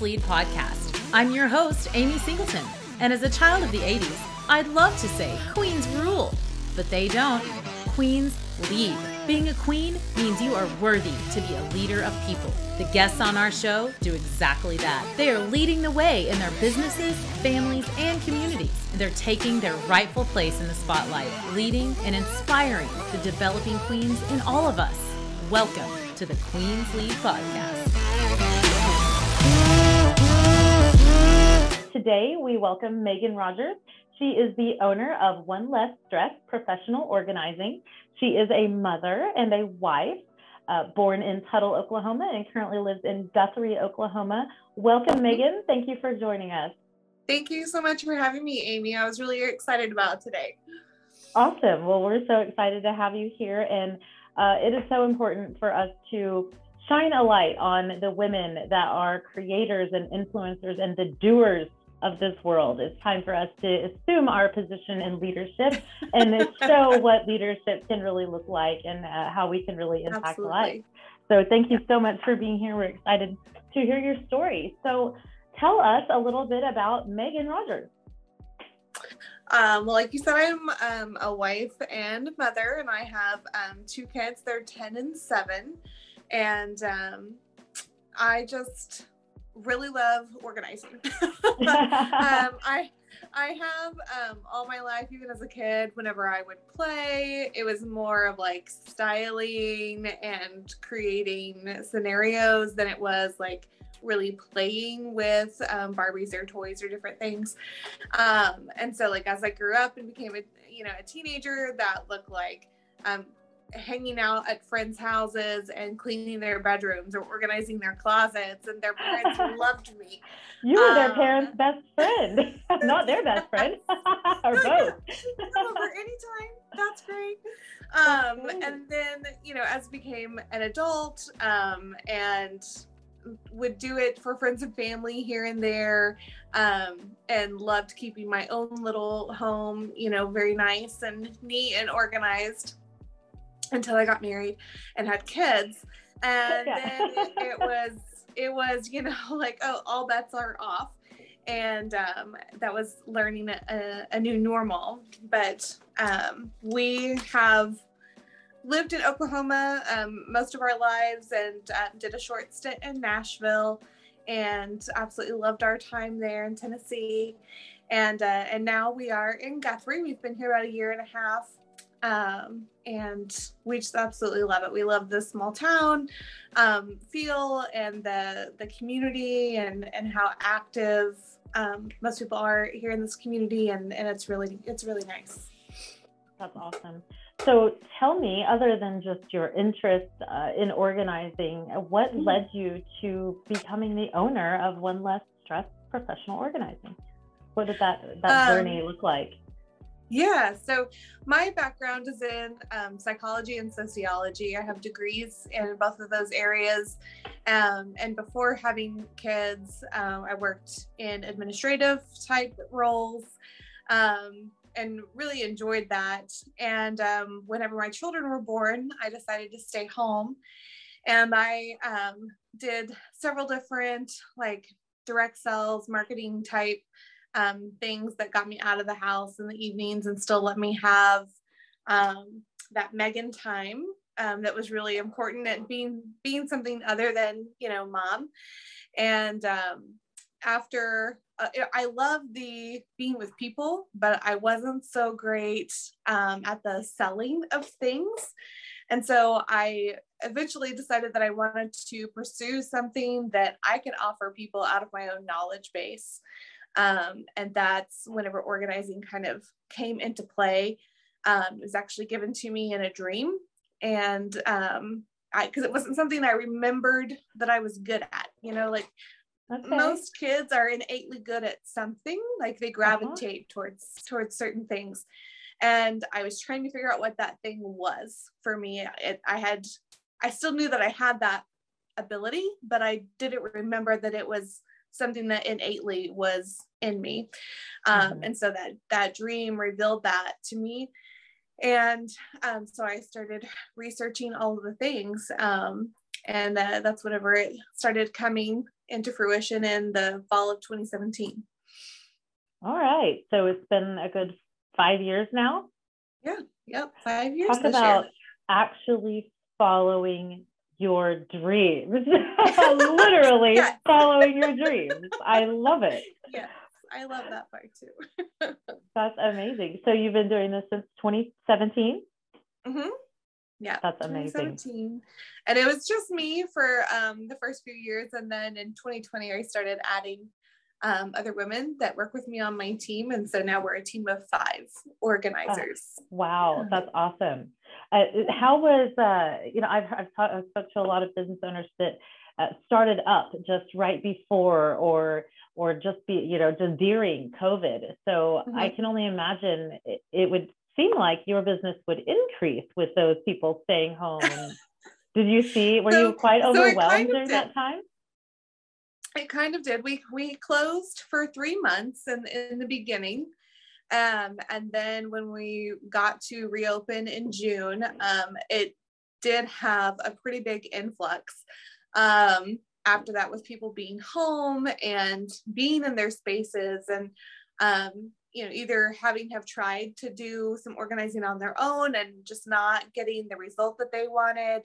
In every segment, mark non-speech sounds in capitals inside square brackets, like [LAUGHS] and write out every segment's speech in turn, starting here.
Lead podcast. I'm your host, Amy Singleton, and as a child of the 80s, I'd love to say Queens rule, but they don't. Queens lead. Being a queen means you are worthy to be a leader of people. The guests on our show do exactly that. They are leading the way in their businesses, families, and communities. They're taking their rightful place in the spotlight, leading and inspiring the developing queens in all of us. Welcome to the Queens Lead Podcast. Today, we welcome Megan Rogers. She is the owner of One Less Stress Professional Organizing. She is a mother and a wife, uh, born in Tuttle, Oklahoma, and currently lives in Guthrie, Oklahoma. Welcome, Megan. Thank you for joining us. Thank you so much for having me, Amy. I was really excited about today. Awesome. Well, we're so excited to have you here. And uh, it is so important for us to shine a light on the women that are creators and influencers and the doers of this world. It's time for us to assume our position in leadership and show [LAUGHS] what leadership can really look like and uh, how we can really impact Absolutely. lives. So, thank you so much for being here. We're excited to hear your story. So, tell us a little bit about Megan Rogers. Um, well, like you said, I'm um, a wife and mother, and I have um, two kids. They're 10 and 7. And um, I just really love organizing. [LAUGHS] [LAUGHS] um, I I have um, all my life, even as a kid, whenever I would play, it was more of like styling and creating scenarios than it was like really playing with um, Barbies or toys or different things. Um, and so, like as I grew up and became a you know a teenager, that looked like um, hanging out at friends' houses and cleaning their bedrooms or organizing their closets, and their parents [LAUGHS] loved me. You were their um, parents' best friend, [LAUGHS] not their best [LAUGHS] friend, or both. Over anytime. That's great. Um, and then, you know, as became an adult, um, and would do it for friends and family here and there um, and loved keeping my own little home you know very nice and neat and organized until I got married and had kids. And yeah. then [LAUGHS] it was, it was, you know, [LAUGHS] like, oh, all bets are off. And um, that was learning a, a new normal. But um, we have lived in Oklahoma um, most of our lives and uh, did a short stint in Nashville and absolutely loved our time there in Tennessee. And uh, and now we are in Guthrie. We've been here about a year and a half, um, and we just absolutely love it. We love the small town um, feel and the the community and and how active um, most people are here in this community, and and it's really it's really nice. That's awesome. So tell me, other than just your interest uh, in organizing, what mm-hmm. led you to becoming the owner of One Less Stress Professional Organizing? What did that that um, journey look like? Yeah, so my background is in um, psychology and sociology. I have degrees in both of those areas. Um, and before having kids, um, I worked in administrative type roles um, and really enjoyed that. And um, whenever my children were born, I decided to stay home. And I um, did several different like direct sales, marketing type um, things that got me out of the house in the evenings and still let me have um, that Megan time um, that was really important and being being something other than you know mom. And um, after uh, I love the being with people, but I wasn't so great um, at the selling of things. And so I eventually decided that I wanted to pursue something that I could offer people out of my own knowledge base. Um, and that's whenever organizing kind of came into play. Um, it was actually given to me in a dream. And um, I, because it wasn't something I remembered that I was good at, you know, like okay. most kids are innately good at something, like they uh-huh. gravitate uh-huh. towards towards certain things. And I was trying to figure out what that thing was for me. It, I had, I still knew that I had that ability, but I didn't remember that it was something that innately was in me um, mm-hmm. and so that that dream revealed that to me and um, so i started researching all of the things um, and uh, that's whenever it started coming into fruition in the fall of 2017. All right. So it's been a good five years now. Yeah. Yep. Five years. Talk about year. actually following your dreams. [LAUGHS] [LAUGHS] Literally following your dreams. I love it. Yes. I love that part too. [LAUGHS] That's amazing. So you've been doing this since 2017? Mm-hmm. Yeah. That's amazing. Twenty seventeen, And it was just me for um, the first few years. And then in 2020, I started adding um, other women that work with me on my team. And so now we're a team of five organizers. Oh, wow, that's awesome. Uh, how was, uh, you know, I've, I've, taught, I've spoke to a lot of business owners that uh, started up just right before or or just be you know just during covid so mm-hmm. i can only imagine it, it, would seem like your business would increase with those people staying home [LAUGHS] did you see were so, you quite overwhelmed so kind of during did. that time it kind of did. We we closed for three months in, in the beginning um, and then when we got to reopen in june um, it did have a pretty big influx. Um, after that with people being home and being in their spaces and um, you know either having have tried to do some organizing on their own and just not getting the result that they wanted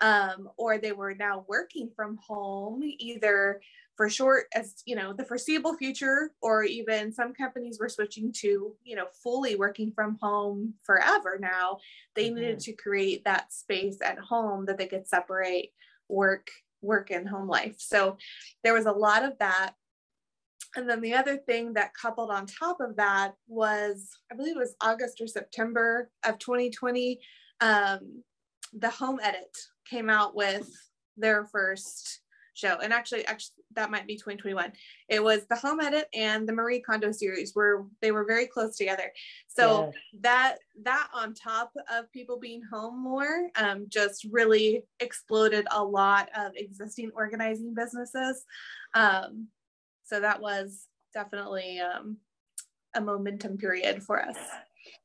um, or they were now working from home either for short as you know the foreseeable future or even some companies were switching to you know fully working from home forever now they mm-hmm. needed to create that space at home that they could separate work work and home life. So there was a lot of that. And then the other thing that coupled on top of that was, I believe it was August or September of 2020, um, the Home Edit came out with their first show. And actually, actually, that might be 2021. It was the Home Edit and the Marie Kondo series where they were very close together. So that that on top of people being home more, um, just really exploded a lot of existing organizing businesses. Um, so that was definitely um, a momentum period for us.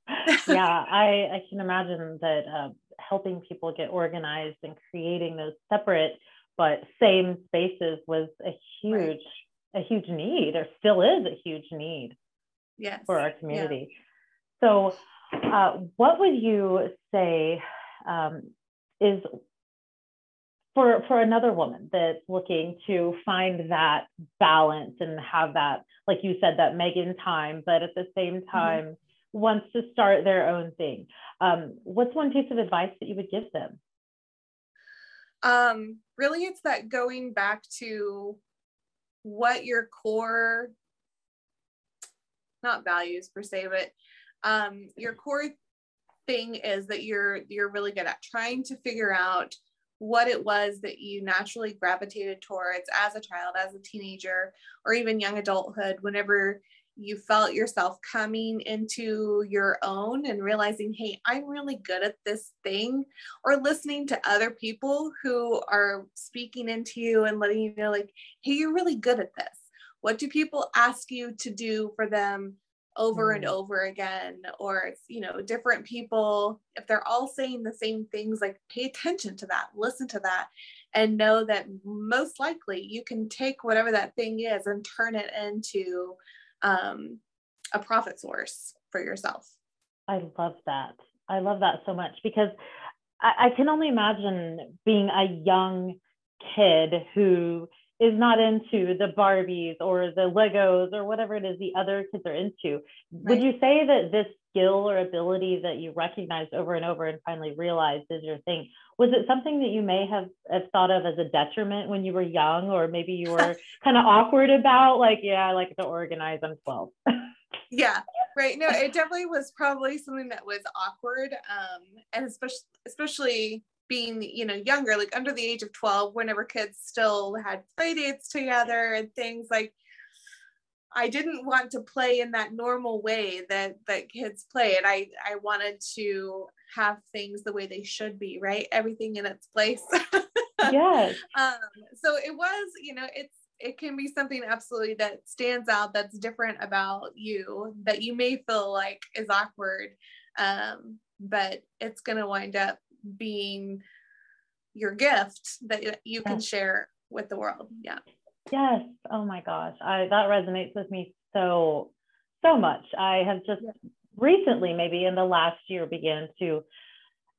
[LAUGHS] yeah, I, I can imagine that uh, helping people get organized and creating those separate but same spaces was a huge right. a huge need or still is a huge need yes. for our community yeah. so uh, what would you say um, is for for another woman that's looking to find that balance and have that like you said that megan time but at the same mm-hmm. time mm-hmm. wants to start their own thing um, what's one piece of advice that you would give them um, really, it's that going back to what your core, not values per se, but um, your core thing is that you're you're really good at trying to figure out what it was that you naturally gravitated towards as a child, as a teenager, or even young adulthood, whenever you felt yourself coming into your own and realizing, hey, I'm really good at this thing, or listening to other people who are speaking into you and letting you know, like, hey, you're really good at this. What do people ask you to do for them over mm. and over again? Or it's, you know, different people, if they're all saying the same things, like pay attention to that, listen to that, and know that most likely you can take whatever that thing is and turn it into um, a profit source for yourself. I love that. I love that so much because I, I can only imagine being a young kid who is not into the Barbies or the Legos or whatever it is the other kids are into. Right. Would you say that this skill or ability that you recognized over and over and finally realized is your thing, was it something that you may have, have thought of as a detriment when you were young, or maybe you were [LAUGHS] kind of awkward about, like, yeah, I like to organize, I'm 12? yeah, [LAUGHS] right. No, it definitely was probably something that was awkward. Um, and especially, especially being you know younger like under the age of 12 whenever kids still had play dates together and things like i didn't want to play in that normal way that that kids play and i i wanted to have things the way they should be right everything in its place [LAUGHS] yes um so it was you know it's it can be something absolutely that stands out that's different about you that you may feel like is awkward um but it's going to wind up being your gift that you can share with the world. Yeah. Yes. Oh my gosh. I that resonates with me so so much. I have just yeah. recently, maybe in the last year, began to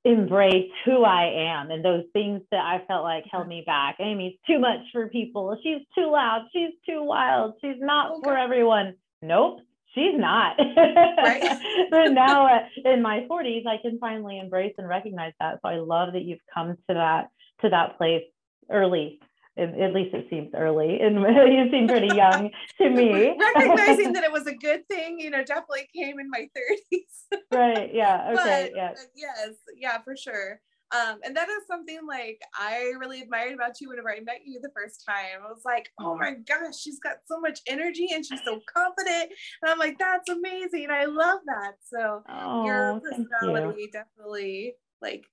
embrace who I am and those things that I felt like held me back. Amy's too much for people. She's too loud. She's too wild. She's not okay. for everyone. Nope, she's not. [LAUGHS] Right. but [LAUGHS] now uh, in my 40s, I can finally embrace and recognize that. So I love that you've come to that to that place early at least it seems early and [LAUGHS] you seem pretty young to [LAUGHS] me recognizing that it was a [LAUGHS] good thing you know definitely came in my 30s right yeah okay but, yeah yes yeah for sure um, and that is something like I really admired about you whenever I met you the first time. I was like, oh my gosh, she's got so much energy and she's so confident. And I'm like, that's amazing. I love that. So oh, your personality you. definitely like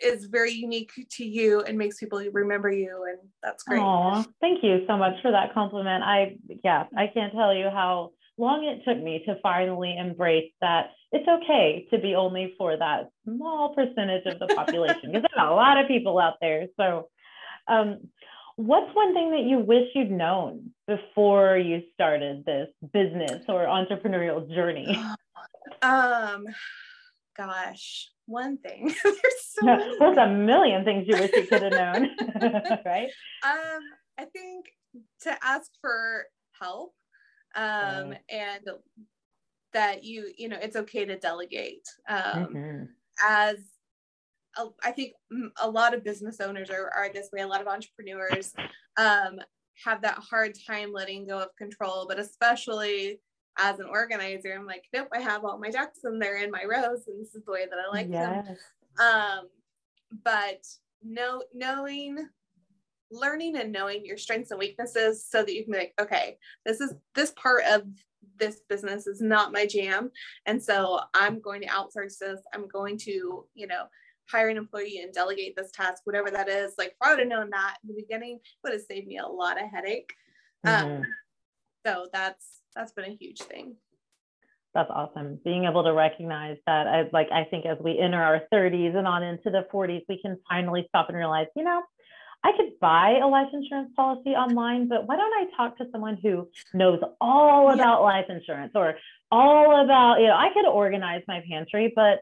is very unique to you and makes people remember you and that's great. Oh, thank you so much for that compliment. I yeah, I can't tell you how long it took me to finally embrace that it's okay to be only for that small percentage of the population because there's a lot of people out there. So um, what's one thing that you wish you'd known before you started this business or entrepreneurial journey? [SIGHS] Um gosh one thing. [LAUGHS] There's so [LAUGHS] many There's a million things you wish you could have [LAUGHS] known, right? Um, I think to ask for help, um, and that you, you know, it's okay to delegate. Um, mm-hmm. As a, I think a lot of business owners are, are this way. A lot of entrepreneurs um, have that hard time letting go of control, but especially as an organizer, I'm like, nope, I have all my ducks and they're in my rows, and this is the way that I like yes. them. Um, but no, knowing, learning and knowing your strengths and weaknesses, so that you can be like, okay, this is this part of this business is not my jam, and so I'm going to outsource this. I'm going to, you know, hire an employee and delegate this task, whatever that is. Like, if I would have known that in the beginning, would have saved me a lot of headache. Mm-hmm. Um, so that's that's been a huge thing that's awesome being able to recognize that I, like i think as we enter our 30s and on into the 40s we can finally stop and realize you know i could buy a life insurance policy online but why don't i talk to someone who knows all about yeah. life insurance or all about you know i could organize my pantry but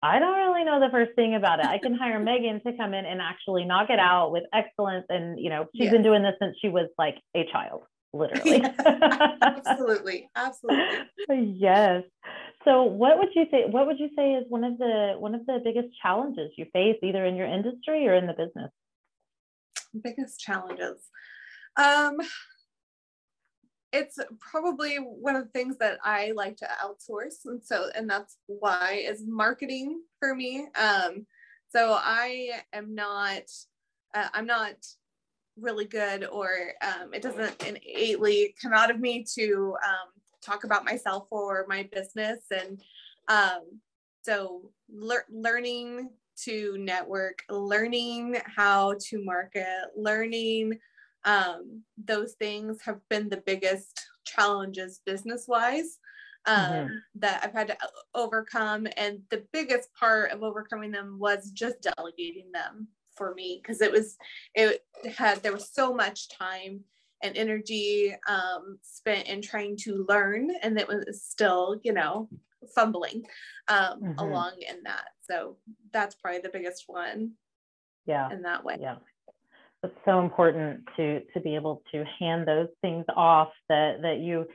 I don't really know the first thing about it. I can hire [LAUGHS] Megan to come in and actually knock it out with excellence. And, you know, she's yes. been doing this since she was like a child [LAUGHS] literally. absolutely. Absolutely. yes. So what would you say what would you say is one of the one of the biggest challenges you face either in your industry or in the business? Biggest challenges. Um it's probably one of the things that I like to outsource and so and that's why is marketing for me. Um so I am not uh, I'm not really good or um, it doesn't innately come out of me to um, talk about myself or my business and um, so le- learning to network learning how to market learning um, those things have been the biggest challenges business wise um, mm-hmm. that I've had to overcome. And the biggest part of overcoming them was just delegating them for me because it was it had there was so much time and energy um, spent in trying to learn and it was still you know fumbling um, mm-hmm. along in that. So that's probably the biggest one yeah. in that way. Yeah. It's so important to to be able to hand those things off that that you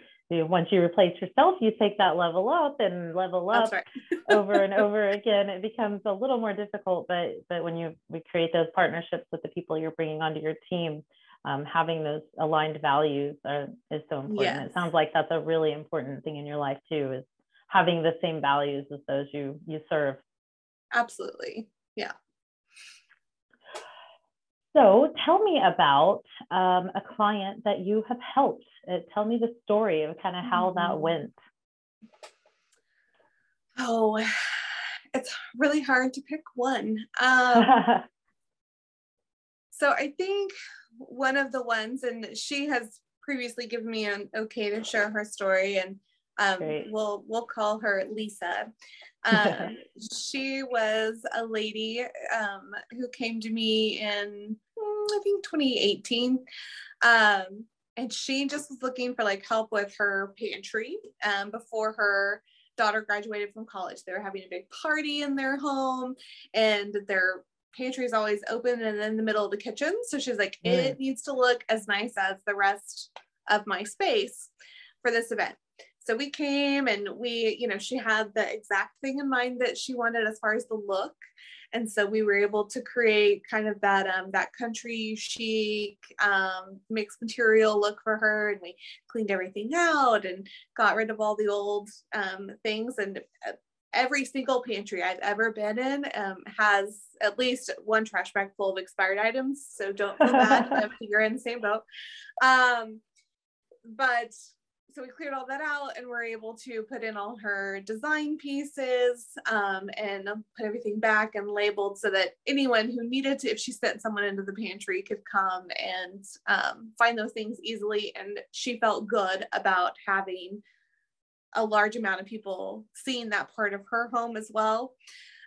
once you replace yourself, you take that level up and level up right. [LAUGHS] over and [LAUGHS] over again. It becomes a little more difficult, but but when you we create those partnerships with the people you're bringing onto your team, um, having those aligned values are, is so important. Yes. It sounds like that's a really important thing in your life too, is having the same values as those you you serve. Absolutely, yeah. So tell me about um, a client that you have helped. Uh, tell me the story of kind of how mm-hmm. that went. Oh, [SIGHS] it's really hard to pick one. [LAUGHS] Um, so I think one of the ones, and she has previously given me an okay to share her story, and um, we'll we'll call her Lisa. [LAUGHS] Um, she was a lady um, who came to me in I think 2018. Um, and she just was looking for like help with her pantry um, before her daughter graduated from college. They were having a big party in their home and their pantry is always open and in the middle of the kitchen. So she's like, mm. it needs to look as nice as the rest of my space for this event. So we came and we, you know, she had the exact thing in mind that she wanted as far as the look and so we were able to create kind of that um, that country chic um, mixed material look for her and we cleaned everything out and got rid of all the old um, things and uh, every single pantry I've ever been in um, has at least one trash bag full of expired items. So don't feel bad [LAUGHS] if you're in the same boat. Um, but so we cleared all that out and we're able to put in all her design pieces um, and put everything back and labeled so that anyone who needed to, if she sent someone into the pantry, could come and um, find those things easily. And she felt good about having a large amount of people seeing that part of her home as well.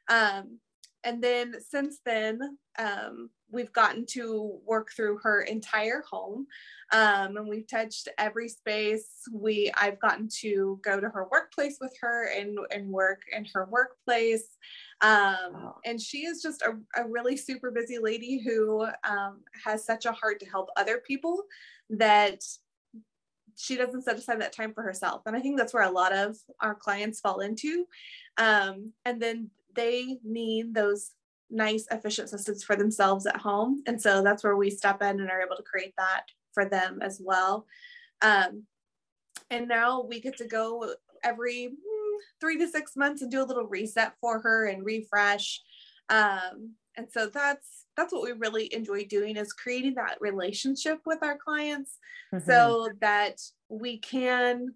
Um, and then since then, um, we've gotten to work through her entire home um, and we've touched every space. We i've gotten to go to her workplace with her and, and work in her workplace. Um, wow. and she is just a, a, really super busy lady who um, has such a heart to help other people that she doesn't set aside that time for herself. And i think that's where a lot of our clients fall into. Um, and then they need those nice efficient systems for themselves at home. And so that's where we step in and are able to create that for them as well. Um, and now we get to go every mm, three to six months and do a little reset for her and refresh. Um, and so that's that's what we really enjoy doing is creating that relationship with our clients mm-hmm. so that we can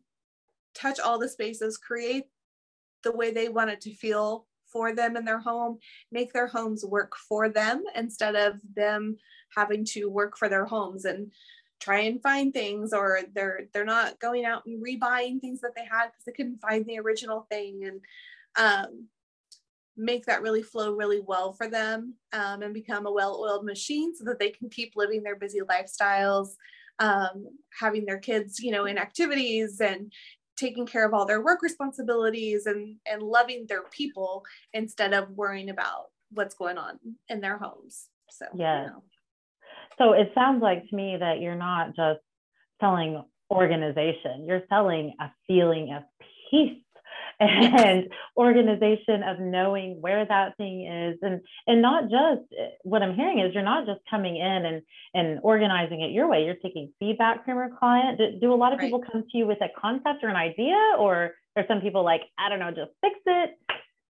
touch all the spaces create the way they want it to feel for them in their home, make their homes work for them instead of them having to work for their homes and try and find things or they're they're not going out and rebuying things that they had because they couldn't find the original thing and um, make that really flow really well for them um, and become a well-oiled machine so that they can keep living their busy lifestyles um, having their kids you know in activities and taking care of all their work responsibilities and and loving their people instead of worrying about what's going on in their homes so yeah you know. so it sounds like to me that you're not just selling organization you're selling a feeling of peace and organization of knowing where that thing is. And and not just what i'm hearing is you're not just coming in and and organizing it your way. You're taking feedback from your client. Do, do a lot of right. people come to you with a concept or an idea or are some people like i don't know just fix it.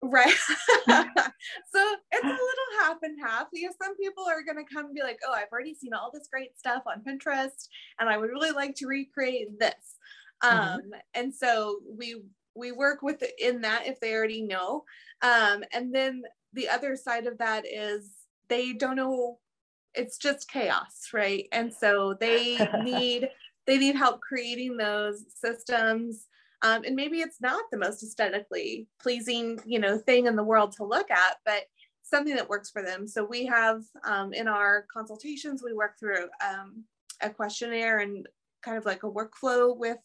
Right. [LAUGHS] [LAUGHS] So it's a little half and half. Because some people are going to come and be like oh i've already seen all this great stuff on pinterest and i would really like to recreate this. Mm-hmm. um, and so we we work with in that if they already know. Um, and then the other side of that is they don't know it's just chaos right? And so they [LAUGHS] need they need help creating those systems. Um, and maybe it's not the most aesthetically pleasing you know thing in the world to look at but something that works for them. So we have um, in our consultations we work through um, a questionnaire and kind of like a workflow with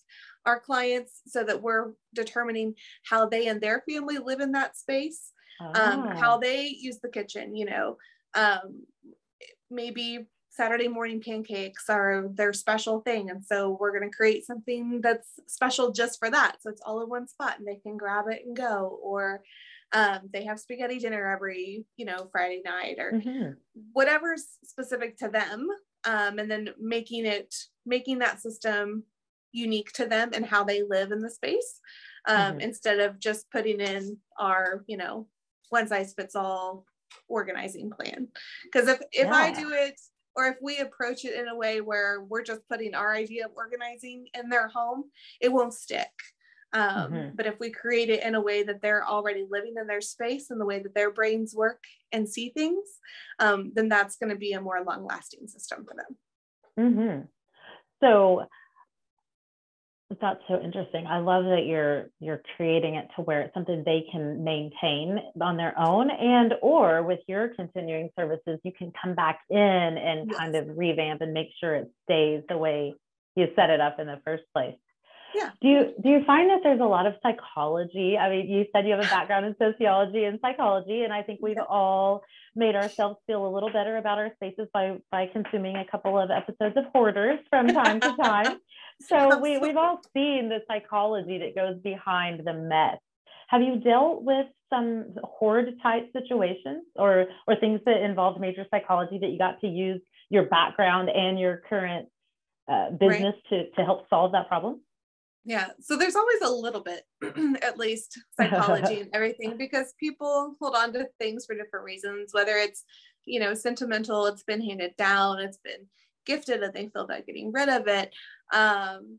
our clients so that we're determining how they and their family live in that space, oh. um, how ah. they use the kitchen, you know, um, maybe Saturday morning pancakes are their special thing. And so we're going to create something that's special just for that. So it's all in one spot and they can grab it and go. Or um, they have spaghetti dinner every, you know, Friday night or mm-hmm. whatever's specific to them. Um, and then making it, making that system unique to them and how they live in the space um, mm-hmm. instead of just putting in our you know one size fits all organizing plan because if if yeah. i do it or if we approach it in a way where we're just putting our idea of organizing in their home it won't stick um, mm-hmm. but if we create it in a way that they're already living in their space and the way that their brains work and see things um, then that's going to be a more long lasting system for them mm-hmm. so That's so interesting. I love that you're you're creating it to where it's something they can maintain on their own and or with your continuing services you can come back in and yes. kind of revamp and make sure it stays the way you set it up in the first place. Yeah. Do you do you find that there's a lot of psychology? I mean, you said you have a background in sociology and psychology, and I think we've all made ourselves feel a little better about our spaces by by consuming a couple of episodes of Hoarders from time to time. [LAUGHS] So [LAUGHS] we we've all seen the psychology that goes behind the mess. Have you dealt with some hoard type situations or or things that involved major psychology that you got to use your background and your current uh, business right. to to help solve that problem? Yeah. So there's always a little bit, [CLEARS THROAT] at least, psychology and everything because people hold on to things for different reasons, whether it's, you know, sentimental, it's been handed down, it's been gifted, and they feel like getting rid of it. Um,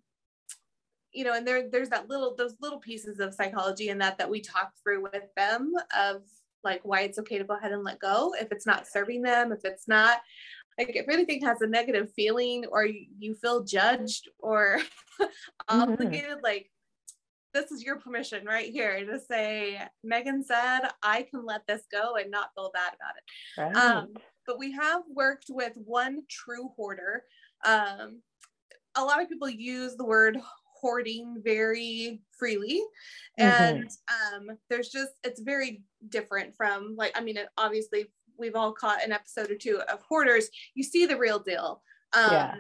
you know, and there there's that little those little pieces of psychology in that that we talk through with them of like why it's okay to go ahead and let go if it's not serving them, if it's not like if anything has a negative feeling or you, feel judged or [LAUGHS] mm-hmm. obligated mm-hmm. like this is your permission right here to say megan said i can let this go and not feel bad about it right. um, but we have worked with one true hoarder um, a lot of people use the word hoarding very freely and mm-hmm. um, there's just it's very different from like i mean it obviously we've all caught an episode or two of hoarders you see the real deal um, yeah.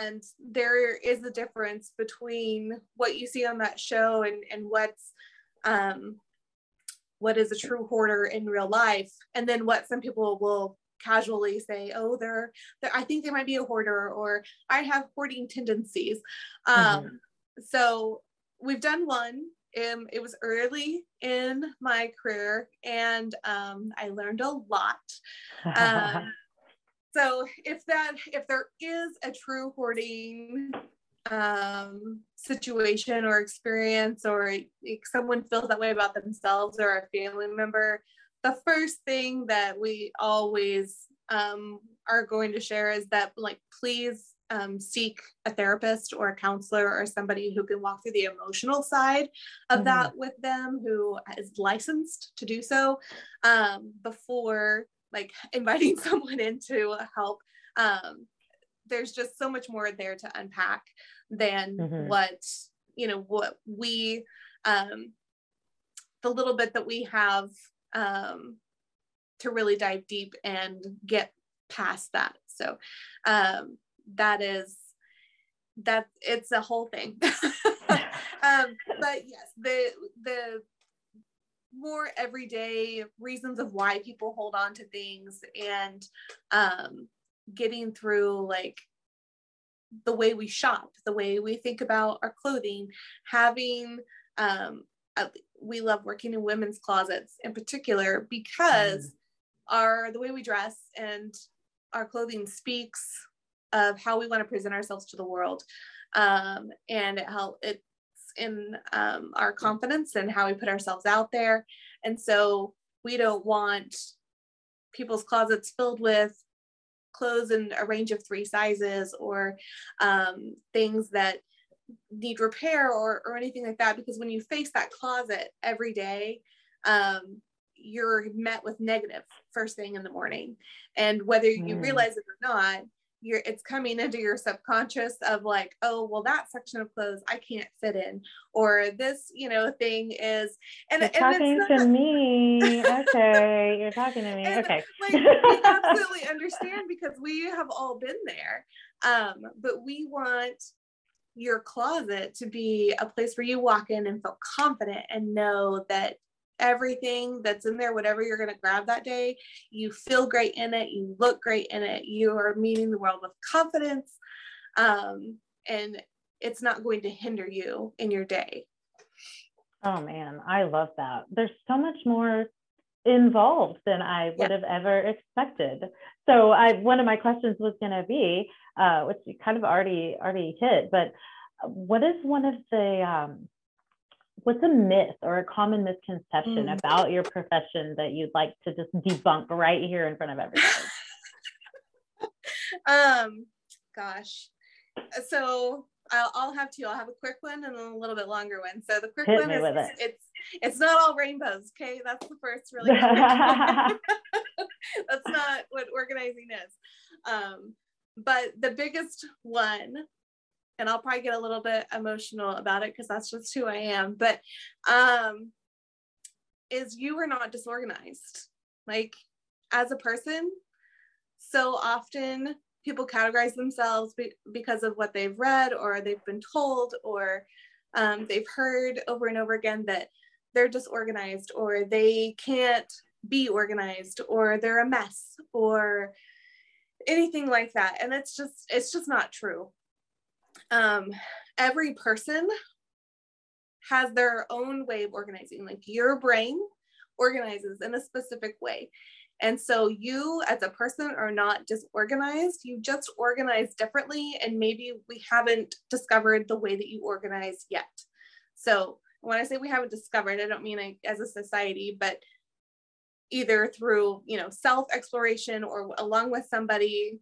and there is a difference between what you see on that show and and what's um, what is a true hoarder in real life and then what some people will casually say oh they're, they're i think they might be a hoarder or i have hoarding tendencies um, mm-hmm. so we've done one um, it was early in my career and um, I learned a lot. Um, [LAUGHS] so if that if there is a true hoarding um, situation or experience or someone feels that way about themselves or a family member, the first thing that we always um, are going to share is that like please um, seek a therapist or a counselor or somebody who can walk through the emotional side of mm-hmm. that with them who is licensed to do so um, before like [LAUGHS] inviting [LAUGHS] someone in to help um, there's just so much more there to unpack than mm-hmm. what you know what we um, the little bit that we have um, to really dive deep and get past that. So um, that is that it's a whole thing. [LAUGHS] Um, but yes the the more everyday reasons of why people hold on to things and um, getting through like the way we shop the way we think about our clothing having um, we love working in women's closets in particular because mm. our the way we dress and our clothing speaks of how we want to present ourselves to the world um, and how it's in um, our confidence and how we put ourselves out there and so we don't want people's closets filled with clothes in a range of three sizes or um, things that need repair or, or anything like that because when you face that closet every day um, you're met with negative first thing in the morning. And whether you mm. realize it or not you're it's coming into your subconscious of like oh well that section of clothes i can't fit in or this you know thing is and, you're and talking to me. [LAUGHS] Okay you're talking to me. Okay. like we absolutely [LAUGHS] understand because we have all been there. Um but we want your closet to be a place where you walk in and feel confident and know that everything that's in there, whatever you're going to grab that day, you feel great in it, you look great in it, you are meeting the world with confidence, um, and it's not going to hinder you in your day. Oh man, I love that. There's so much more involved than I would yeah. have ever expected. So I one of my questions was going to be, uh, which you kind of already already hit, but what is one of the um, what's a myth or a common misconception mm. about your profession that you'd like to just debunk right here in front of everybody? [LAUGHS] um, gosh. So I'll, I'll have two. I'll have a quick one and a little bit longer one. So the quick Hit one is it. it's it's not all rainbows. Okay, that's the first really. [LAUGHS] [LAUGHS] that's not what organizing is. Um, but the biggest one, and I'll probably get a little bit emotional about it because that's just who I am. But um, is you are not disorganized. Like as a person, so often people categorize themselves be- because of what they've read or they've been told or um, they've heard over and over again that they're disorganized or they can't be organized or they're a mess or anything like that. And it's just it's just not true. Um every person has their own way of organizing. Like your brain organizes in a specific way and so you as a person are not disorganized you just organize differently and maybe we haven't discovered the way that you organize yet. So when i say we haven't discovered i don't mean as a society but either through you know self exploration or along with somebody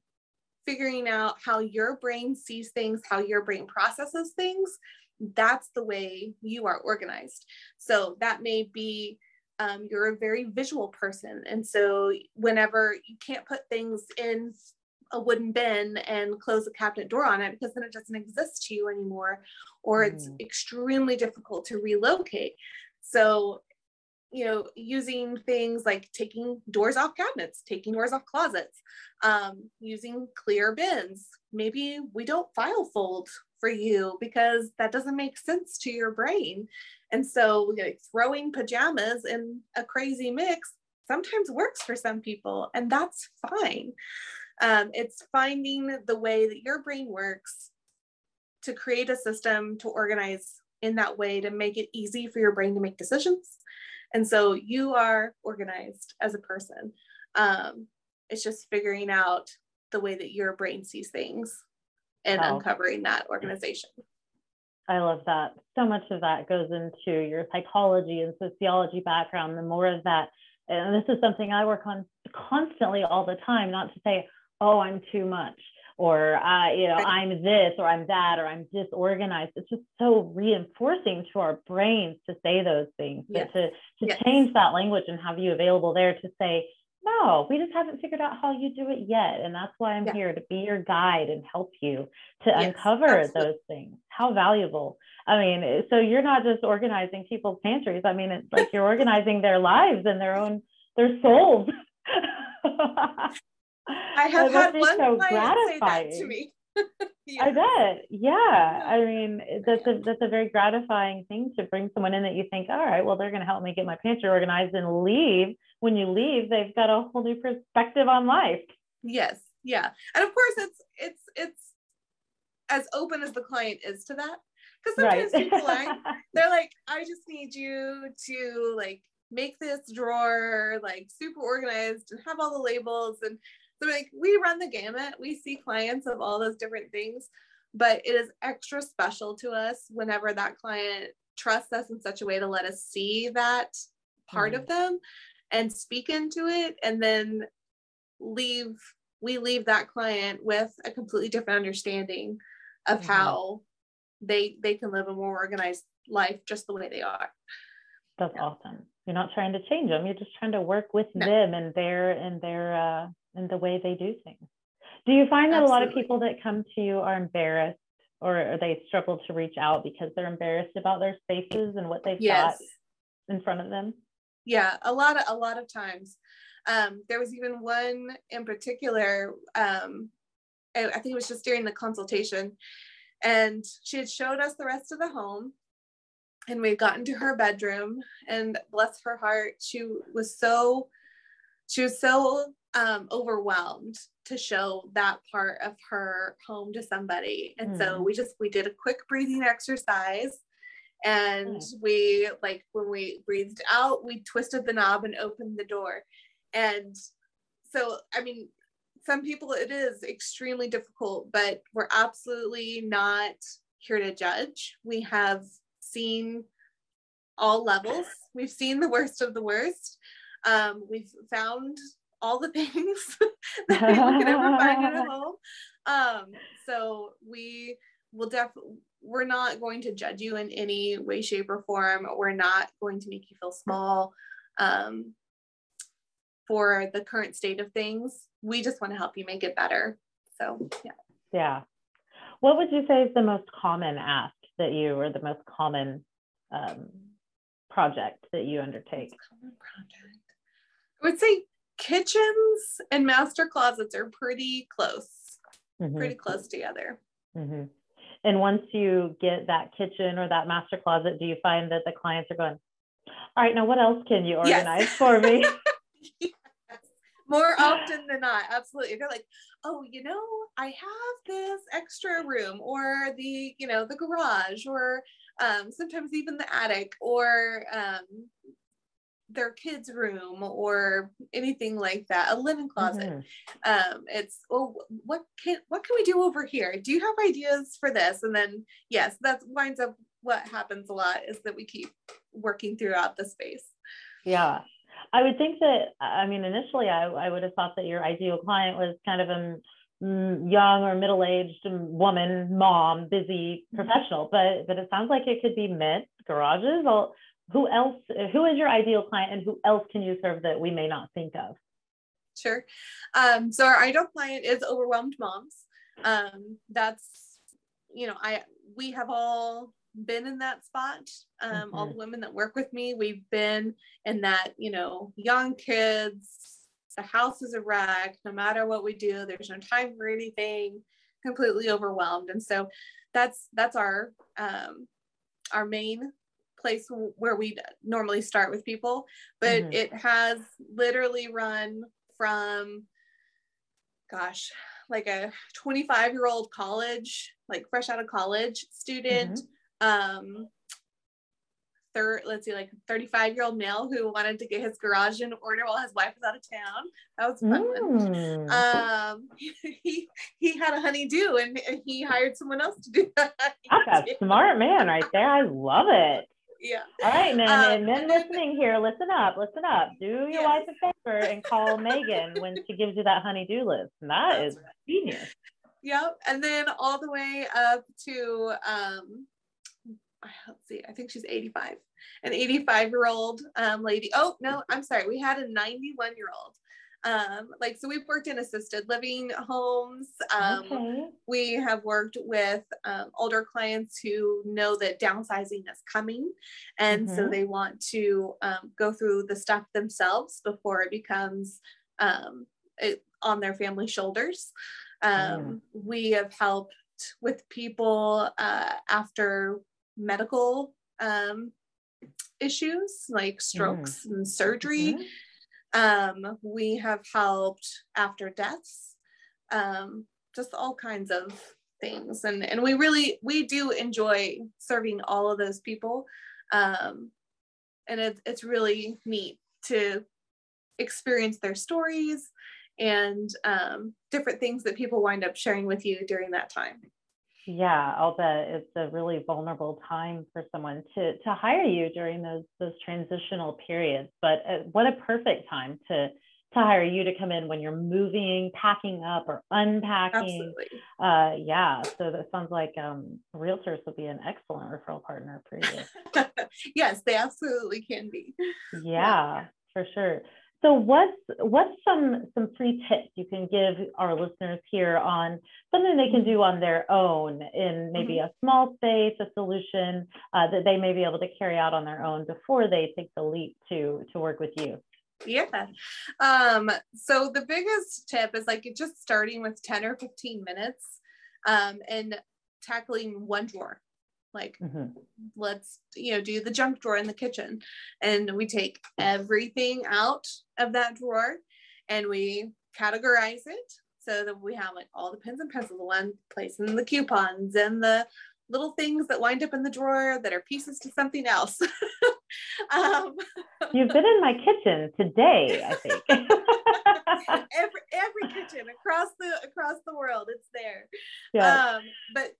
figuring out how your brain sees things how your brain processes things that's the way you are organized. So that may be um, you're a very visual person and so whenever you can't put things in a wooden bin and close a cabinet door on it because then it doesn't exist to you anymore or it's Mm. extremely difficult to relocate so you know, using things like taking doors off cabinets, taking doors off closets, um, using clear bins. Maybe we don't file fold for you because that doesn't make sense to your brain. And so like, throwing pajamas in a crazy mix sometimes works for some people, and that's fine. Um, it's finding the way that your brain works to create a system to organize in that way to make it easy for your brain to make decisions and so you are organized as a person. Um, it's just figuring out the way that your brain sees things and uncovering that organization. I love that. So much of that goes into your psychology and sociology background. The more of that, and this is something I work on constantly all the time, not to say, oh, I'm too much, or uh, you know, I'm this, or I'm that, or I'm disorganized. It's just so reinforcing to our brains to say those things, Yes. but to, to Yes. change that language and have you available there to say, no, we just haven't figured out how you do it yet. And that's why I'm Yeah. here to be your guide and help you to Yes, uncover absolutely. those things. How valuable. I mean, eh, so you're not just organizing people's pantries. I mean, it's like you're organizing their lives and their own, their souls. [LAUGHS] I have had one so client say that to me. [LAUGHS] I bet. Yeah. I mean, eh, that's a that's a very gratifying thing to bring someone in that you think, all right, well, they're going to help me get my pantry organized and leave. When you leave, they've got a whole new perspective on life. Yes. Yeah. And of course it's it's it's as open as the client is to that. Because Right. sometimes people aren't [LAUGHS] they're like, I just need you to like make this drawer like super organized and have all the labels. And so like we run the gamut. We see clients of all those different things, but it is extra special to us whenever that client trusts us in such a way to let us see that part of mm. them and speak into it and then leave we leave that client with a completely different understanding of Mhm. how they they can live a more organized life just the way they are That's Yeah. awesome. You're not trying to change them. You're just trying to work with No. them and their and their uh and the way they do things. Do you find that a lot of people that come to you are embarrassed or they struggle to reach out because they're embarrassed about their spaces and what they've yes got in front of them? Yeah a lot of a lot of times um there was even one in particular um I, I think it was just during the consultation and she had showed us the rest of the home and we had gotten to her bedroom and bless her heart she was so she was so um overwhelmed to show that part of her home to somebody and so Mm. we just we did a quick breathing exercise and Mm. we like when we breathed out we twisted the knob and opened the door. And so i mean some people it is extremely difficult but we're absolutely not here to judge. We have seen all levels. We've seen the worst of the worst. Um, we've found all the [LAUGHS] things [LAUGHS] that people can ever find in a [LAUGHS] home. Um, so we'll definitely we're not going to judge you in any way shape or form. We're not going to make you feel small um, for the current state of things. We just want to help you make it better. So yeah. Yeah. What would you say is the most common ask that you or the most common um, project that you undertake? Common project? I would say kitchens and master closets are pretty close mm-hmm. pretty close together. Mm-hmm. And once you get that kitchen or that master closet, do you find that the clients are going, all right, now what else can you organize yes. for me? [LAUGHS] yes. More often than not, absolutely. They're like, oh, you know, I have this extra room or the, you know, the garage or um, sometimes even the attic or um, their kids room or anything like that a linen closet. Mm-hmm. um it's oh what can what can we do over here? Do you have ideas for this? And then yes that winds up what happens a lot is that we keep working throughout the space. Yeah. I would think that i mean initially i, I would have thought that your ideal client was kind of a young or middle-aged woman mom busy mm-hmm. professional but but it sounds like it could be mid garages all who else who is your ideal client and who else can you serve that we may not think of? Sure. Um, so our ideal client is overwhelmed moms. Um, that's you know i we have all been in that spot. Um, mm-hmm. all the women that work with me we've been in that you know young kids the house is a wreck no matter what we do there's no time for anything completely overwhelmed. And so that's that's our um, our main place where we normally start with people, but mm-hmm. it has literally run from, gosh, like a 25 year old college, like fresh out of college student, mm-hmm. um, third, let's see, like 35 year old male who wanted to get his garage in order while his wife was out of town. That was fun mm. Um, [LAUGHS] he he had a honey-do and he hired someone else to do that. [LAUGHS] That's a smart man right there. I love it yeah. All right, men, um, and men listening here, listen up, listen up. Do your yes. wife a favor and call Megan when she gives you that honey-do list. And that That's is right. genius. Yep. And then all the way up to um let's see, I think she's 85. An 85 year old um, lady. Oh no, I'm sorry. We had a 91 year old um, like so we've worked in assisted living homes um, okay. we have worked with um, older clients who know that downsizing is coming and mm-hmm. so they want to um, go through the stuff themselves before it becomes um, it, on their family shoulders mm. we have helped with people uh, after medical issues like strokes mm. and surgery mm-hmm. Um, we have helped after deaths, um, just all kinds of things. And, and we really, we do enjoy serving all of those people. Um, and it, it's really neat to experience their stories and um, different things that people wind up sharing with you during that time. Yeah, I'll bet it's a really vulnerable time for someone to to hire you during those those transitional periods. But uh, what a perfect time to to hire you to come in when you're moving, packing up, or unpacking. Absolutely. Uh, yeah, so that sounds like um, realtors would be an excellent referral partner for you. [LAUGHS] yes, they absolutely can be. Yeah, yeah, for sure. So what's what's some some free tips you can give our listeners here on something they can do on their own in maybe mm-hmm. a small space, a solution uh, that they may be able to carry out on their own before they take the leap to to work with you? Yeah. Um, so the biggest tip is like just starting with 10 or 15 minutes um, and tackling one drawer like mm-hmm. let's you know do the junk drawer in the kitchen and we take everything out of that drawer and we categorize it so that we have like all the pens and pencils the one place and the coupons and the little things that wind up in the drawer that are pieces to something else [LAUGHS] um, you've been in my kitchen today i think [LAUGHS] [LAUGHS] every every kitchen across the across the world it's there yeah. um but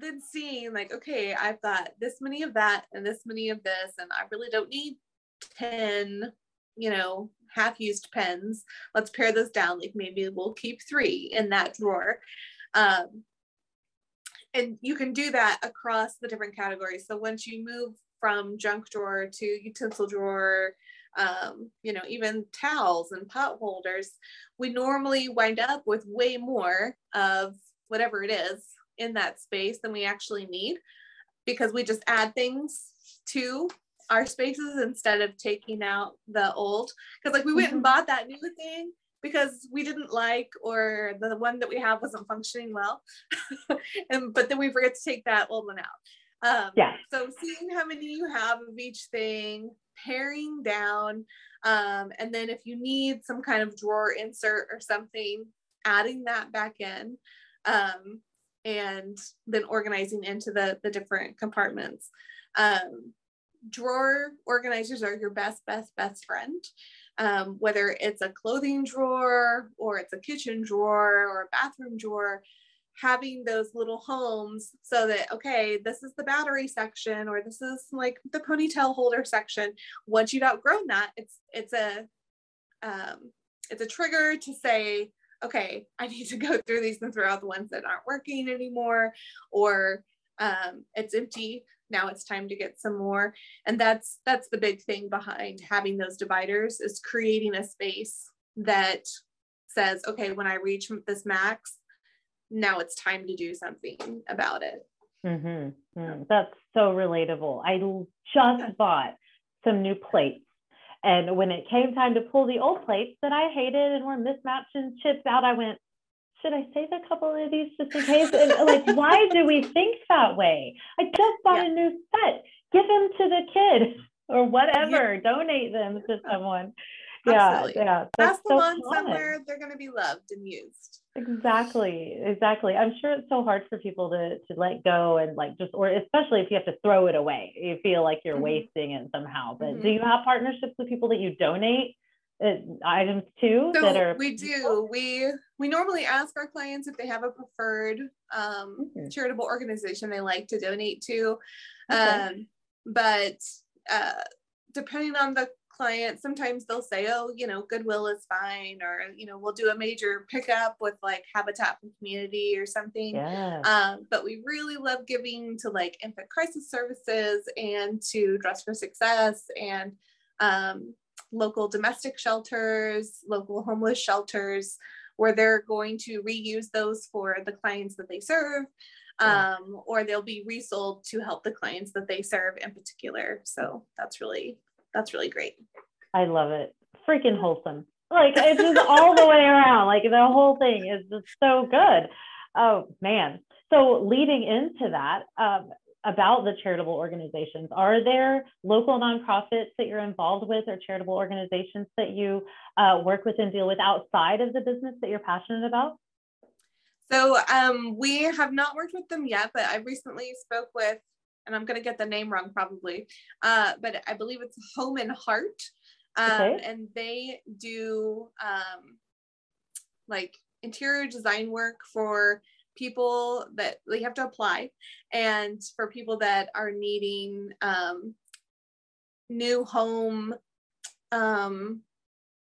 then seeing like, okay, I've got this many of that and this many of this, and I really don't need 10, you know, half used pens. Let's pare this down. Like maybe we'll keep three in that drawer. Um, and you can do that across the different categories. So once you move from junk drawer to utensil drawer, um, you know, even towels and pot holders, we normally wind up with way more of whatever it is in that space than we actually need because we just add things to our spaces instead of taking out the old. Because like we went and mm-hmm. bought that new thing because we didn't like or the one that we have wasn't functioning well. [LAUGHS] and but then we forget to take that old one out. Um, yeah. So seeing how many you have of each thing, paring down, um, and then if you need some kind of drawer insert or something, adding that back in, um, and then organizing into the the different compartments. Um, drawer organizers are your best, best, best friend. Um, whether it's a clothing drawer or it's a kitchen drawer or a bathroom drawer, having those little homes so that okay this is the battery section or this is like the ponytail holder section once you've outgrown that it's it's a um, it's a trigger to say okay i need to [LAUGHS] go through these and throw out the ones that aren't working anymore or um, it's empty now it's time to get some more and that's that's the big thing behind having those dividers is creating a space that says okay when i reach this max now it's time to do something about it. Mm-hmm. Mm, that's so relatable. I just bought some new plates. And when it came time to pull the old plates that I hated and were mismatched and chips out, I went, should I save a couple of these just in case? And uh, like, why do we think that way? I just bought yeah. a new set. Give them to the kid or whatever. Yeah. Donate them to someone. Absolutely. Yeah, yeah. Pass them so on somewhere they're going to be loved and used. Exactly, exactly. I'm sure it's so hard for people to to let go and like just, or especially if you have to throw it away, you feel like you're mm-hmm. wasting it somehow. But mm-hmm. do you have partnerships with people that you donate uh, items to so that are? We do. We we normally ask our clients if they have a preferred um, mm-hmm. charitable organization they like to donate to, okay. um, but uh, depending on the clients sometimes they'll say oh you know goodwill is fine or you know we'll do a major pickup with like habitat for community or something. Yeah. um, but we really love giving to like infant crisis services and to dress for success and um, local domestic shelters local homeless shelters where they're going to reuse those for the clients that they serve um, or they'll be resold to help the clients that they serve in particular. So that's really that's really great. I love it. Freaking wholesome. Like it's just all the way around. Like the whole thing is just so good. Oh man. So leading into that, um, about the charitable organizations, are there local nonprofits that you're involved with or charitable organizations that you uh, work with and deal with outside of the business that you're passionate about? So um, we have not worked with them yet, but I recently spoke with and I'm going to get the name wrong probably, uh, but I believe it's Home and Heart. Um, okay. And they do um, like interior design work for people that they have to apply and for people that are needing um, new home um,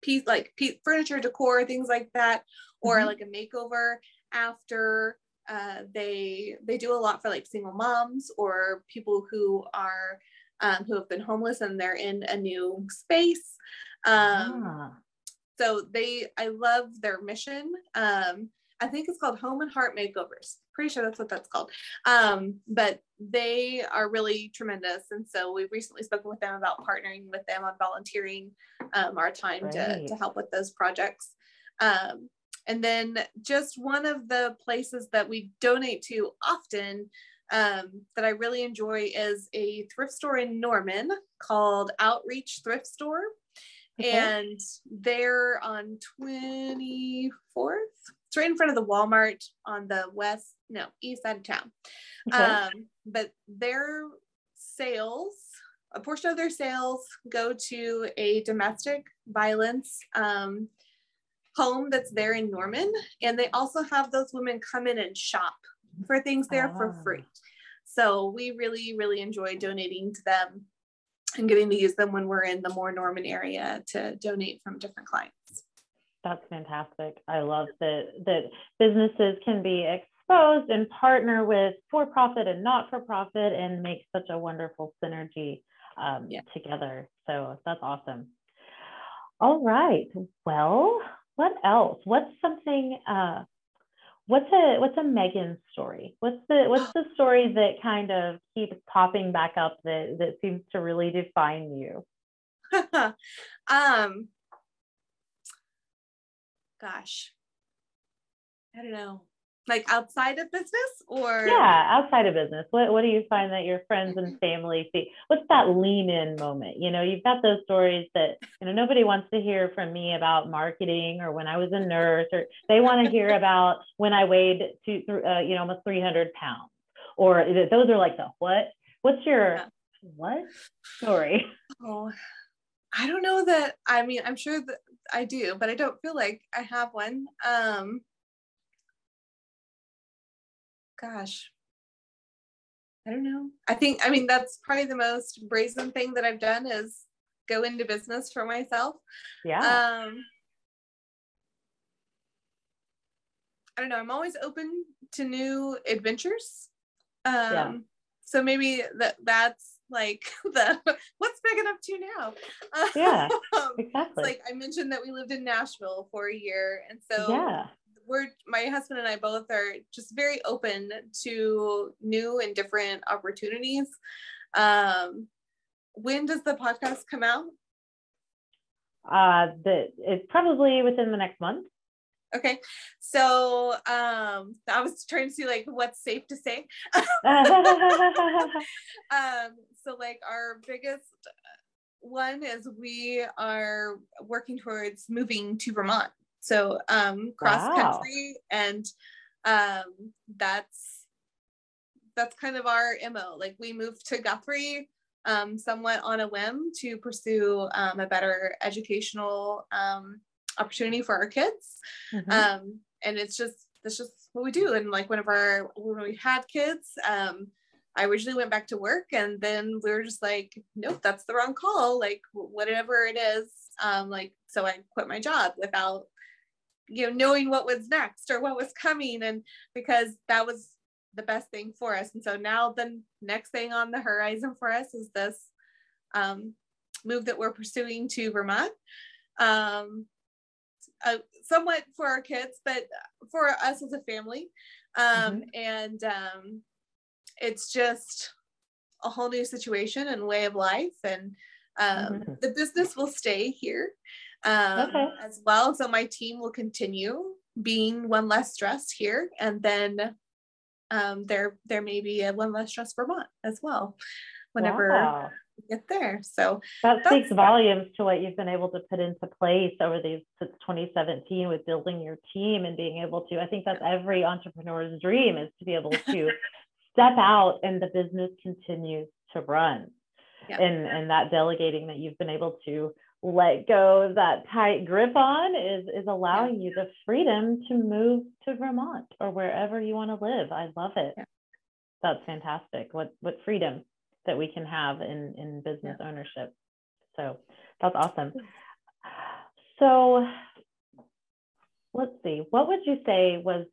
piece like piece, furniture decor things like that or mm-hmm. like a makeover after uh, they they do a lot for like single moms or people who are um, who have been homeless and they're in a new space. Um, ah. So they, I love their mission. Um, I think it's called Home and Heart Makeovers. Pretty sure that's what that's called. Um, but they are really tremendous. And so we've recently spoken with them about partnering with them on volunteering um, our time to, to help with those projects. Um, and then just one of the places that we donate to often um, that I really enjoy is a thrift store in Norman called Outreach Thrift Store. Okay. And they're on 24th. It's right in front of the Walmart on the west, no, east side of town. Okay. Um, but their sales, a portion of their sales go to a domestic violence um, home that's there in Norman. And they also have those women come in and shop for things there for ah. free. So we really, really enjoy donating to them and getting to use them when we're in the more Norman area to donate from different clients. That's fantastic. I love that that businesses can be exposed and partner with for profit and not for profit and make such a wonderful synergy um, yeah. together. So that's awesome. All right. Well, what else? What's something? Uh, what's a what's a Megan story? What's the what's the story that kind of keeps popping back up that that seems to really define you? [LAUGHS] um, gosh, I don't know like outside of business or? Yeah outside of business. What, what do you find that your friends and mm-hmm. family see what's that lean in moment? You know you've got those stories that you know nobody wants to hear from me about marketing or when i was a nurse or they want to hear [LAUGHS] about when i weighed to uh, you know almost 300 pounds or those are like the what? What's your yeah. what story? Oh i don't know that i mean i'm sure that i do but i don't feel like i have one um gosh, I don't know. I think, I mean, that's probably the most brazen thing that I've done is go into business for myself. Yeah. Um, I don't know. I'm always open to new adventures. Um, yeah. So maybe that that's like [LAUGHS] the what's big enough to now. Yeah, [LAUGHS] um, exactly. Like I mentioned that we lived in Nashville for a year, and so yeah we're my husband and I both are just very open to new and different opportunities. Um, when does the podcast come out? Uh, the it's probably within the next month. Okay, so um, I was trying to see like what's safe to say. [LAUGHS] um, so like our biggest one is we are working towards moving to Vermont so um, cross wow. country, and um, that's that's kind of our mo. Like we moved to Guthrie um, somewhat on a whim to pursue um, a better educational um, opportunity for our kids, mm-hmm. um, and it's just that's just what we do. And like whenever when we had kids, um, I originally went back to work, and then we were just like, nope, that's the wrong call. Like whatever it is, um, like so I quit my job without you know knowing what was next or what was coming and because that was the best thing for us. And so now the next thing on the horizon for us is this um, move that we're pursuing to vermont. Um, uh, somewhat for our kids but for us as a family. Um, mm-hmm. and um, it's just a whole new situation and way of life and um, mm-hmm. the business will stay here um, okay. as well. So my team will continue being one less stress here, and then um, there there may be a one less stress Vermont as well, whenever wow. we get there. So that speaks volumes to what you've been able to put into place over these since 2017 with building your team and being able to. I think that's every entrepreneur's dream is to be able to step out and the business continues to run. Yeah. And and that delegating that you've been able to let go of that tight grip on is is allowing yeah. you the freedom to move to Vermont or wherever you want to live. I love it. Yeah. That's fantastic. What what freedom that we can have in in business yeah. ownership. So that's awesome. So let's see. What would you say was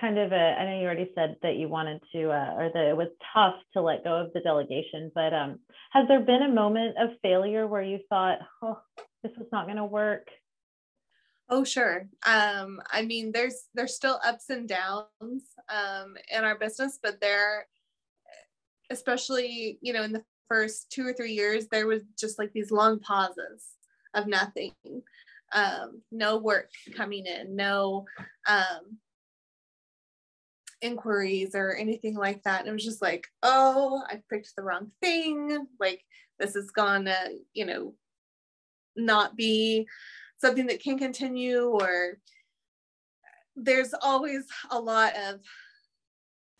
kind of a i know you already said that you wanted to uh, or that it was tough to let go of the delegation but um, has there been a moment of failure where you thought oh this was not going to work oh sure. Um, i mean there's there's still ups and downs um, in our business but there especially you know in the first two or three years there was just like these long pauses of nothing. Um, no work coming in no um, inquiries or anything like that. And it was just like, oh, I picked the wrong thing. Like, this is gonna, you know, not be something that can continue, or there's always a lot of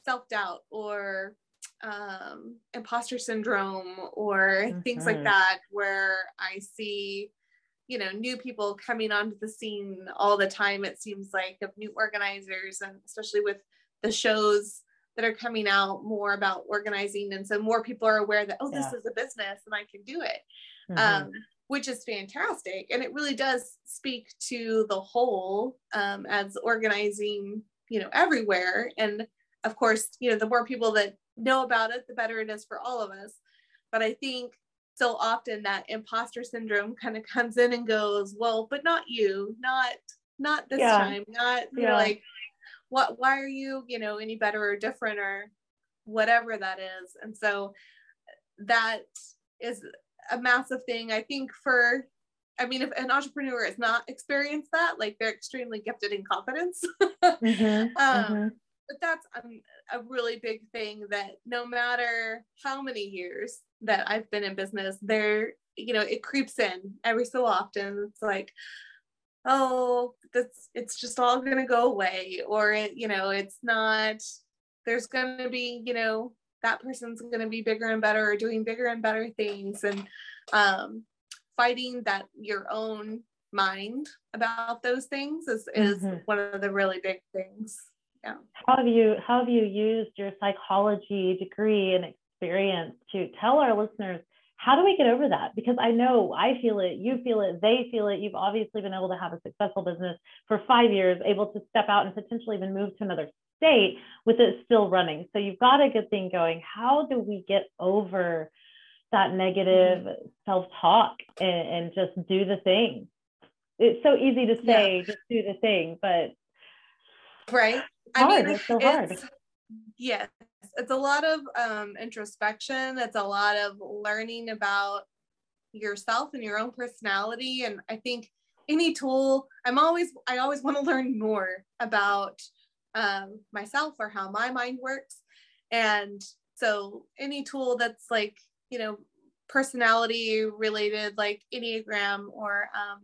self doubt or um, imposter syndrome or mm-hmm. things like mm-hmm. that, where I see you know new people coming onto the scene all the time it seems like of new organizers and especially with the shows that are coming out more about organizing and so more people are aware that oh this yeah. is a business and i can do it mm-hmm. um, which is fantastic and it really does speak to the whole um, as organizing you know everywhere and of course, you know, the more people that know about it, the better it is for all of us. But I think so often that imposter syndrome kind of comes in and goes, well, but not you, not not this yeah. time, not you yeah. know, like what why are you, you know, any better or different or whatever that is. And so that is a massive thing. I think for I mean, if an entrepreneur has not experienced that, like they're extremely gifted in confidence. [LAUGHS] mm-hmm, um, mm-hmm. But that's um, a really big thing that no matter how many years that I've been in business, there, you know, it creeps in every so often. It's like, oh, that's it's just all gonna go away, or it, you know, it's not. There's gonna be, you know, that person's gonna be bigger and better, or doing bigger and better things, and um, fighting that your own mind about those things is, is mm-hmm. one of the really big things yeah how have you how have you used your psychology degree and experience to tell our listeners how do we get over that? Because i know i feel it you feel it they feel it. You've obviously been able to have a successful business for five years able to step out and potentially even move to another state with it still running. So you've got a good thing going. How do we get over that negative mm-hmm. self-talk and, and, just do the thing? It's so easy to say yeah. just do the thing but right? I mean it's so hard. it's, yes it's a lot of um, introspection it's a lot of learning about yourself and your own personality and i think any tool i'm always i always want to learn more about um, myself or how my mind works and so any tool that's like you know, personality related, like Enneagram or um,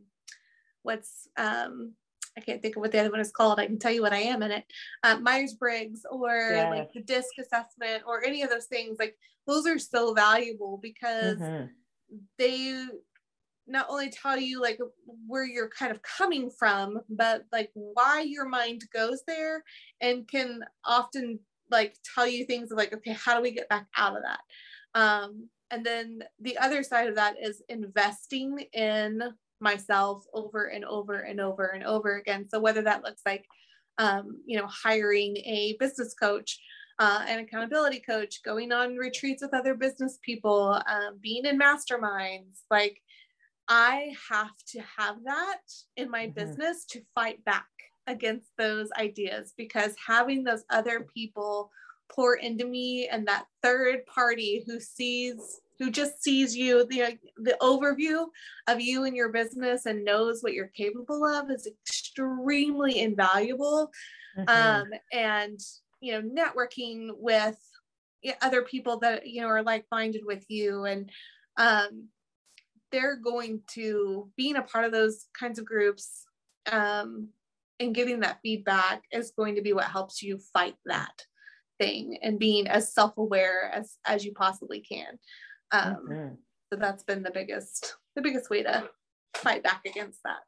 what's, um, I can't think of what the other one is called. I can tell you what I am in it. Uh, Myers Briggs or yeah. like the DISC assessment or any of those things. Like those are so valuable because mm-hmm. they not only tell you like where you're kind of coming from, but like why your mind goes there and can often like tell you things like, okay, how do we get back out of that? Um, and then the other side of that is investing in myself over and over and over and over again so whether that looks like um, you know hiring a business coach uh, an accountability coach going on retreats with other business people um, being in masterminds like i have to have that in my mm-hmm. business to fight back against those ideas because having those other people pour into me and that third party who sees who just sees you the the overview of you and your business and knows what you're capable of is extremely invaluable mm-hmm. um, and you know networking with other people that you know are like-minded with you and um, they're going to being a part of those kinds of groups um, and getting that feedback is going to be what helps you fight that thing and being as self-aware as as you possibly can um, mm-hmm. so that's been the biggest the biggest way to fight back against that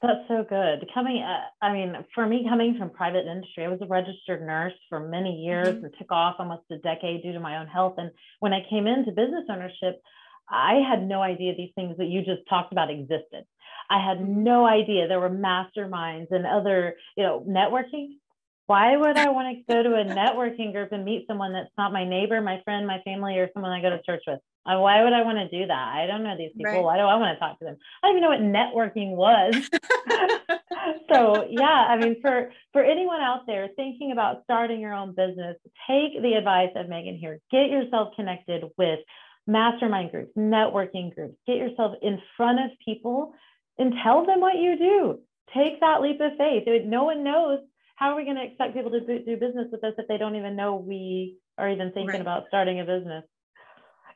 that's so good coming uh, i mean for me coming from private industry i was a registered nurse for many years mm-hmm. and took off almost a decade due to my own health and when i came into business ownership i had no idea these things that you just talked about existed i had mm-hmm. no idea there were masterminds and other you know networking why would I want to go to a networking group and meet someone that's not my neighbor, my friend, my family, or someone I go to church with? Uh, why would I want to do that? I don't know these people. Right. Why do I want to talk to them? I don't even know what networking was. [LAUGHS] so yeah, I mean, for for anyone out there thinking about starting your own business, take the advice of Megan here. Get yourself connected with mastermind groups, networking groups. Get yourself in front of people and tell them what you do. Take that leap of faith. No one knows how are we going to expect people to do business with us if they don't even know we are even thinking right. about starting a business?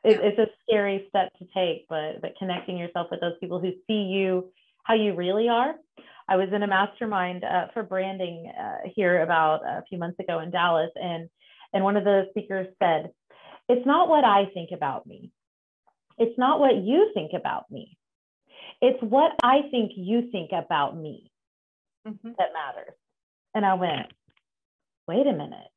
It, yeah. It's a scary step to take, but but connecting yourself with those people who see you how you really are. I was in a mastermind uh, for branding uh, here about a few months ago in Dallas, and and one of the speakers said, "It's not what I think about me. It's not what you think about me. It's what I think you think about me mm-hmm. that matters." And I went, wait a minute.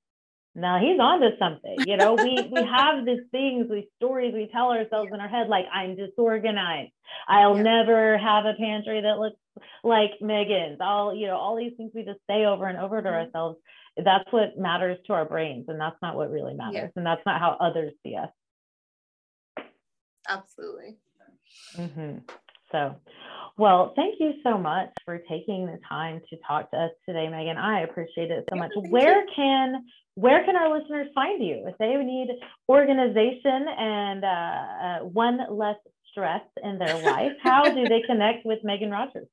Now he's onto something. You know, we we [LAUGHS] have these things, these stories we tell ourselves in our head, like I'm disorganized. I'll yeah. never have a pantry that looks like Megan's. All you know, all these things we just say over and over to mm-hmm. ourselves. that's what matters to our brains and that's not what really matters yeah. and that's not how others see us absolutely mm-hmm. So well thank you so much for taking the time to talk to us today megan. I appreciate it so much. where can where can our listeners find you if they need organization and uh, uh, one less stress in their life? How do they connect with megan rogers?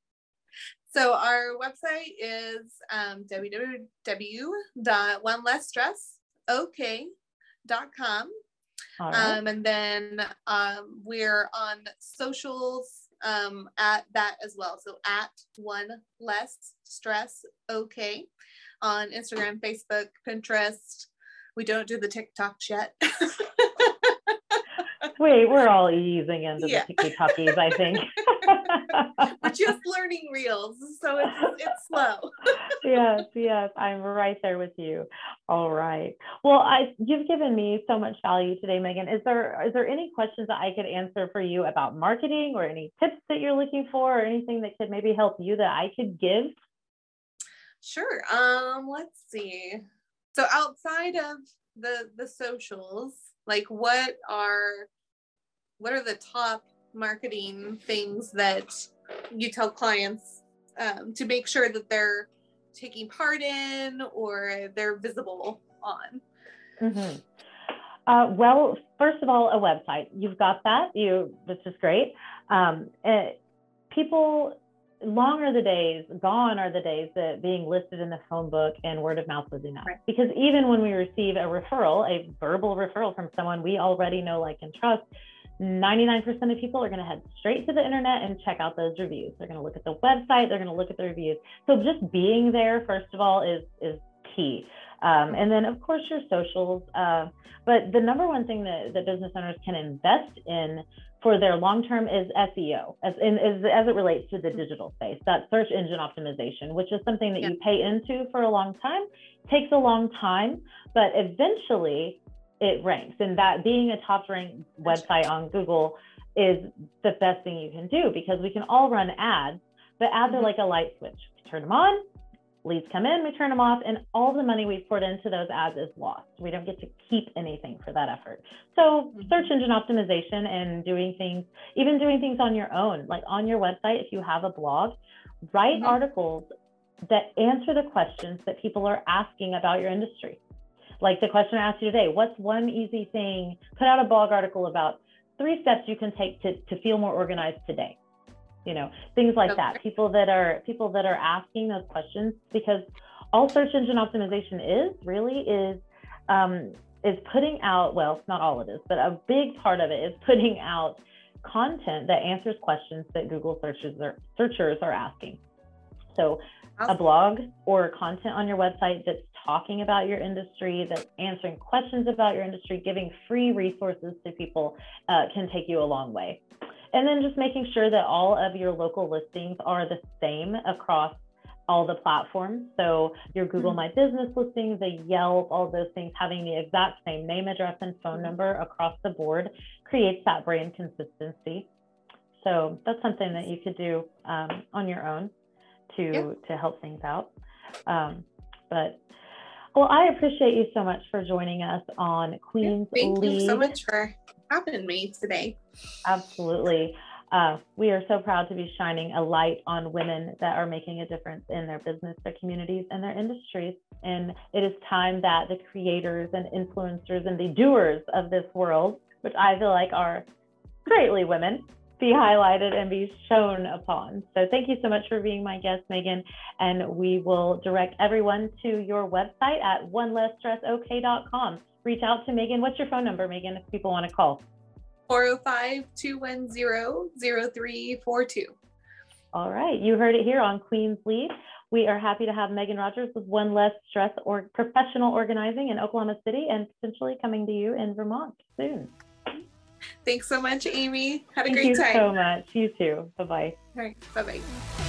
So our website is um, www.onelessstressok.com. Right. Um, and then um, we're on socials um, at that as well. So at one less stress okay on Instagram, Facebook, Pinterest. We don't do the TikToks yet. [LAUGHS] Wait, we're all easing into yeah. the TikTokies, I think. [LAUGHS] We're just learning reels, so it's it's slow. [LAUGHS] yes, yes, I'm right there with you. All right. Well, I you've given me so much value today, Megan. Is there is there any questions that I could answer for you about marketing or any tips that you're looking for or anything that could maybe help you that I could give? Sure. Um, let's see. So outside of the the socials, like what are what are the top marketing things that you tell clients um, to make sure that they're taking part in or they're visible on? Mm-hmm. Uh, well, first of all, a website. You've got that. You, which is great. Um, it, eh, people, long are the days, gone are the days that being listed in the phone book and word of mouth was enough. Right. Because even when we receive a referral, a verbal referral from someone we already know, like, and trust, 99% of people are going to head straight to the internet and check out those reviews. They're going to look at the website, they're going to look at the reviews. So just being there, first of all, is is key. Um, and then, of course, your socials. Uh, but the number one thing that, that business owners can invest in for their long term is SEO, as, in, as, as it relates to the digital space, that search engine optimization, which is something that yeah. you pay into for a long time, takes a long time, but eventually it ranks and that being a top ranked website on google is the best thing you can do because we can all run ads but ads are mm-hmm. like a light switch we turn them on leads come in we turn them off and all the money we've poured into those ads is lost we don't get to keep anything for that effort so mm-hmm. search engine optimization and doing things even doing things on your own like on your website if you have a blog write mm-hmm. articles that answer the questions that people are asking about your industry like the question I asked you today, what's one easy thing? Put out a blog article about three steps you can take to, to feel more organized today. You know, things like okay. that. People that are people that are asking those questions because all search engine optimization is really is um, is putting out well, not all of it is, but a big part of it is putting out content that answers questions that Google searches are, searchers are asking. So a blog or content on your website that's talking about your industry, that answering questions about your industry, giving free resources to people uh, can take you a long way. And then just making sure that all of your local listings are the same across all the platforms. So your Google mm-hmm. My Business listings, the Yelp, all those things having the exact same name, address, and phone mm-hmm. number across the board creates that brand consistency. So that's something that you could do um, on your own to to help things out. Um, but well, I appreciate you so much for joining us on Queen's yeah, thank Lead. You so much for having me today. Absolutely. Uh, we are so proud to be shining a light on women that are making a difference in their business, their communities, and their industries. And it is time that the creators and influencers and the doers of this world, which I feel like are greatly women, be highlighted and be shown upon. So thank you so much for being my guest, Megan. And we will direct everyone to your website at onelessstressok.com. Reach out to Megan. What's your phone number, Megan, if people want to call? 405 210 0342. All right. You heard it here on Queen's Lead. We are happy to have Megan Rogers with One Less Stress or Professional Organizing in Oklahoma City and potentially coming to you in Vermont soon. Thanks so much, Amy. Had a Thank great time. Thank you so much. You too. Bye bye. All right. Bye bye.